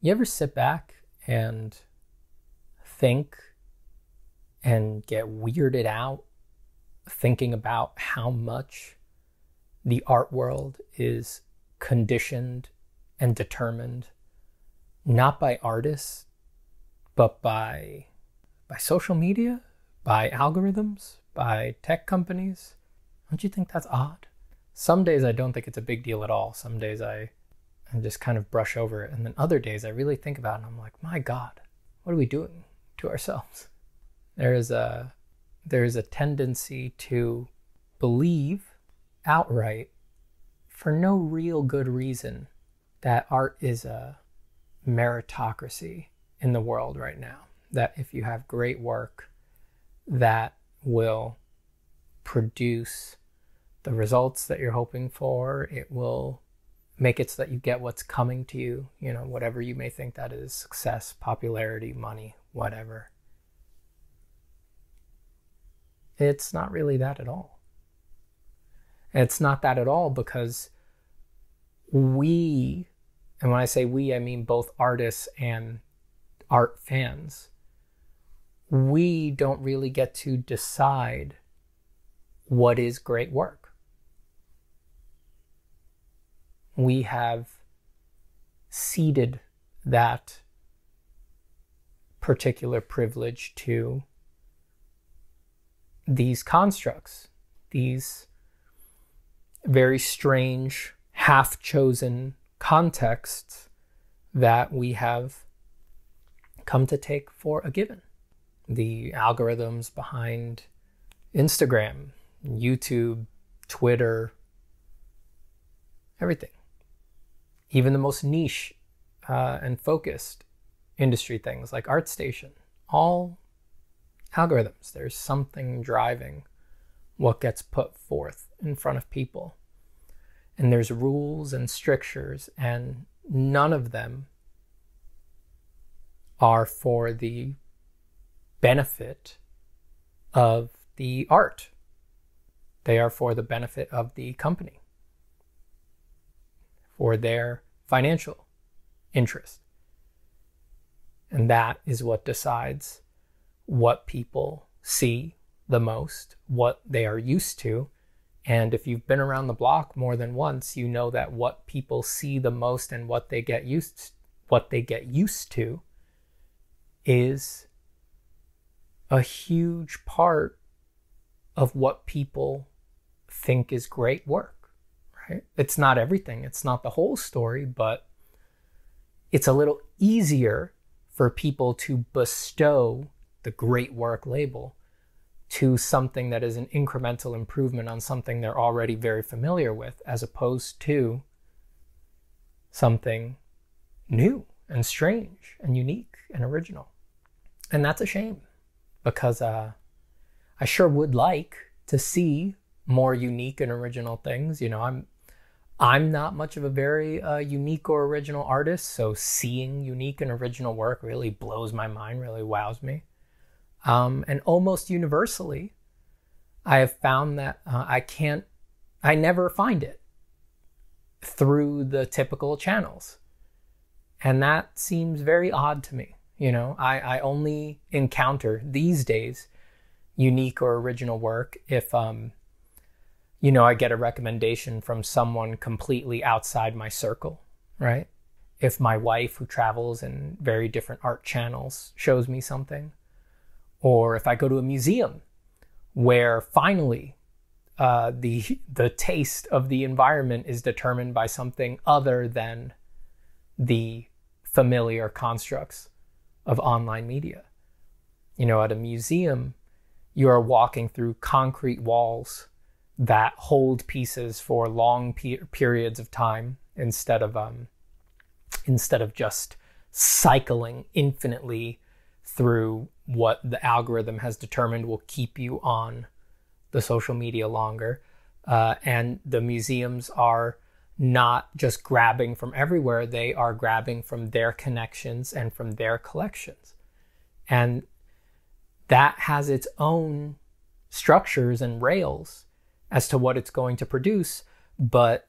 You ever sit back and think and get weirded out thinking about how much the art world is conditioned and determined not by artists but by by social media, by algorithms, by tech companies. Don't you think that's odd? Some days I don't think it's a big deal at all. Some days I, I just kind of brush over it. And then other days I really think about it and I'm like, my God, what are we doing to ourselves? There is a there is a tendency to believe outright for no real good reason that art is a meritocracy in the world right now. That if you have great work, that will produce the results that you're hoping for. It will make it so that you get what's coming to you, you know, whatever you may think that is success, popularity, money, whatever. It's not really that at all. It's not that at all because we, and when I say we, I mean both artists and art fans, we don't really get to decide what is great work. We have ceded that particular privilege to these constructs, these very strange, half chosen contexts that we have come to take for a given. The algorithms behind Instagram, YouTube, Twitter, everything. Even the most niche uh, and focused industry things like ArtStation, all algorithms. There's something driving what gets put forth in front of people. And there's rules and strictures, and none of them are for the benefit of the art. They are for the benefit of the company, for their financial interest. And that is what decides what people see the most, what they are used to. And if you've been around the block more than once, you know that what people see the most and what they get used what they get used to is a huge part of what people think is great work, right? It's not everything, it's not the whole story, but it's a little easier for people to bestow the great work label to something that is an incremental improvement on something they're already very familiar with, as opposed to something new and strange and unique and original. And that's a shame because uh, I sure would like to see more unique and original things. You know, I'm I'm not much of a very uh, unique or original artist, so seeing unique and original work really blows my mind, really wows me. Um, and almost universally, I have found that uh, I can't, I never find it through the typical channels. And that seems very odd to me. You know, I, I only encounter these days unique or original work if, um, you know, I get a recommendation from someone completely outside my circle, right? If my wife, who travels in very different art channels, shows me something, or if I go to a museum where finally uh, the the taste of the environment is determined by something other than the familiar constructs of online media. You know, at a museum, you are walking through concrete walls that hold pieces for long pe- periods of time instead of um, instead of just cycling infinitely through what the algorithm has determined will keep you on the social media longer. Uh, and the museums are not just grabbing from everywhere, they are grabbing from their connections and from their collections. And that has its own structures and rails as to what it's going to produce. But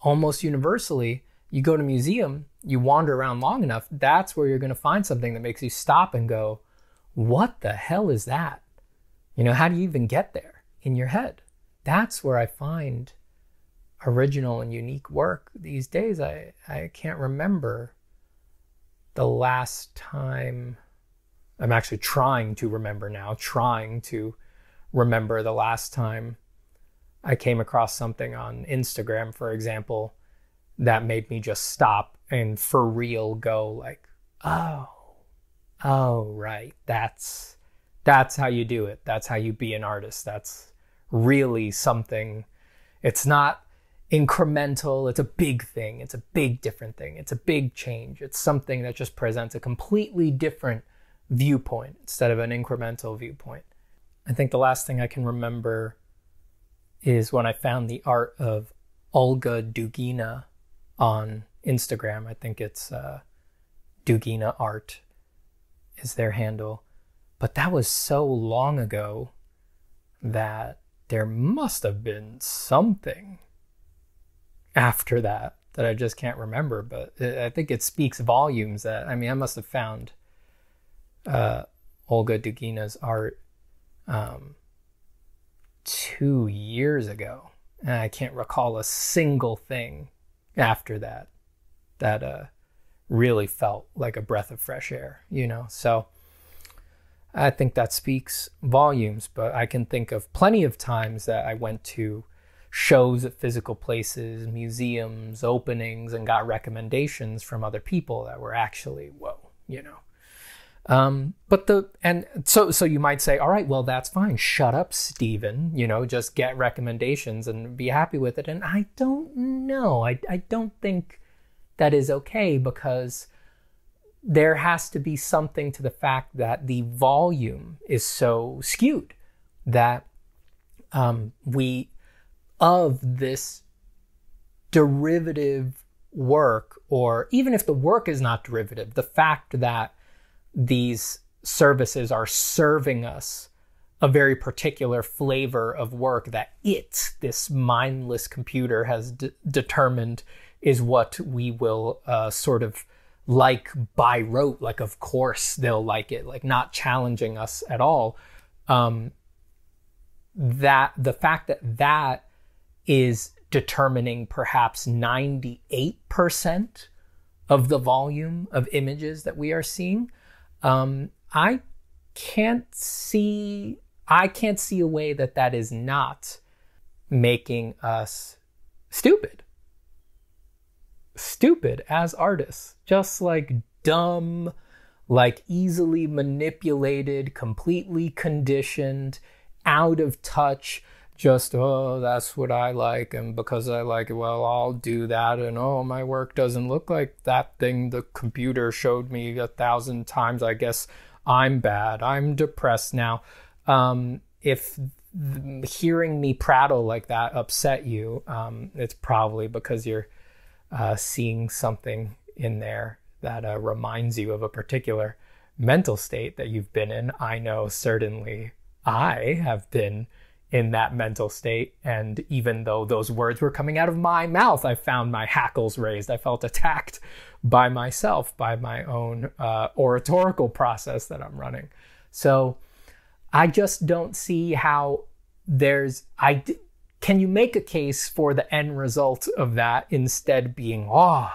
almost universally, You go to a museum, you wander around long enough, that's where you're going to find something that makes you stop and go, what the hell is that? You know, how do you even get there in your head? That's where I find original and unique work these days. I, I can't remember the last time I'm actually trying to remember now, trying to remember the last time I came across something on Instagram, for example, that made me just stop and for real go like, oh, oh, right, that's that's how you do it. That's how you be an artist. That's really something. It's not incremental. It's a big thing. It's a big different thing. It's a big change. It's something that just presents a completely different viewpoint instead of an incremental viewpoint. I think the last thing I can remember is when I found the art of Olga Dugina on Instagram. I think it's uh, Dugina Art is their handle. But that was so long ago that there must have been something after that that I just can't remember. But I think it speaks volumes that, I mean, I must have found uh, Olga Dugina's art um, two years ago. And I can't recall a single thing after that that uh, really felt like a breath of fresh air, you know? So I think that speaks volumes, but I can think of plenty of times that I went to shows at physical places, museums, openings, and got recommendations from other people that were actually, whoa, you know, um, but the and so so you might say, all right, well that's fine. Shut up, Stephen. You know, just get recommendations and be happy with it. And I don't know. I I don't think that is okay because there has to be something to the fact that the volume is so skewed that um, we of this derivative work, or even if the work is not derivative, the fact that these services are serving us a very particular flavor of work that it, this mindless computer, has d- determined is what we will uh, sort of like by rote. Like, of course, they'll like it, like not challenging us at all. Um, that the fact that that is determining perhaps 98% of the volume of images that we are seeing um, I can't see I can't see a way that that is not making us stupid. Stupid as artists, just like dumb, like easily manipulated, completely conditioned, out of touch, just oh that's what i like and because i like it well i'll do that and oh my work doesn't look like that thing the computer showed me a thousand times. I guess i'm bad. I'm depressed now. Um, if hearing me prattle like that upset you um, it's probably because you're uh, seeing something in there that uh, reminds you of a particular mental state that you've been in. I know certainly i have been in that mental state. And even though those words were coming out of my mouth, I found my hackles raised. I felt attacked by myself, by my own uh, oratorical process that I'm running. So I just don't see how there's, I, can you make a case for the end result of that instead being, oh,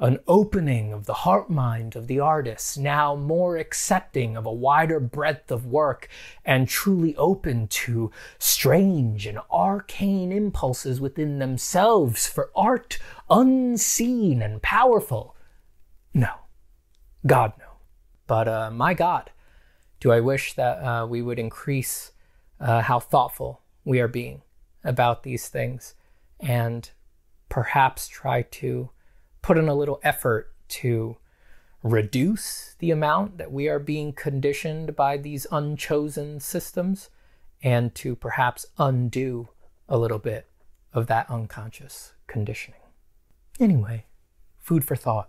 an opening of the heart mind of the artist, now more accepting of a wider breadth of work and truly open to strange and arcane impulses within themselves for art unseen and powerful. No. God, no. But uh, my God, do I wish that uh, we would increase uh, how thoughtful we are being about these things and perhaps try to put in a little effort to reduce the amount that we are being conditioned by these unchosen systems and to perhaps undo a little bit of that unconscious conditioning. Anyway, food for thought.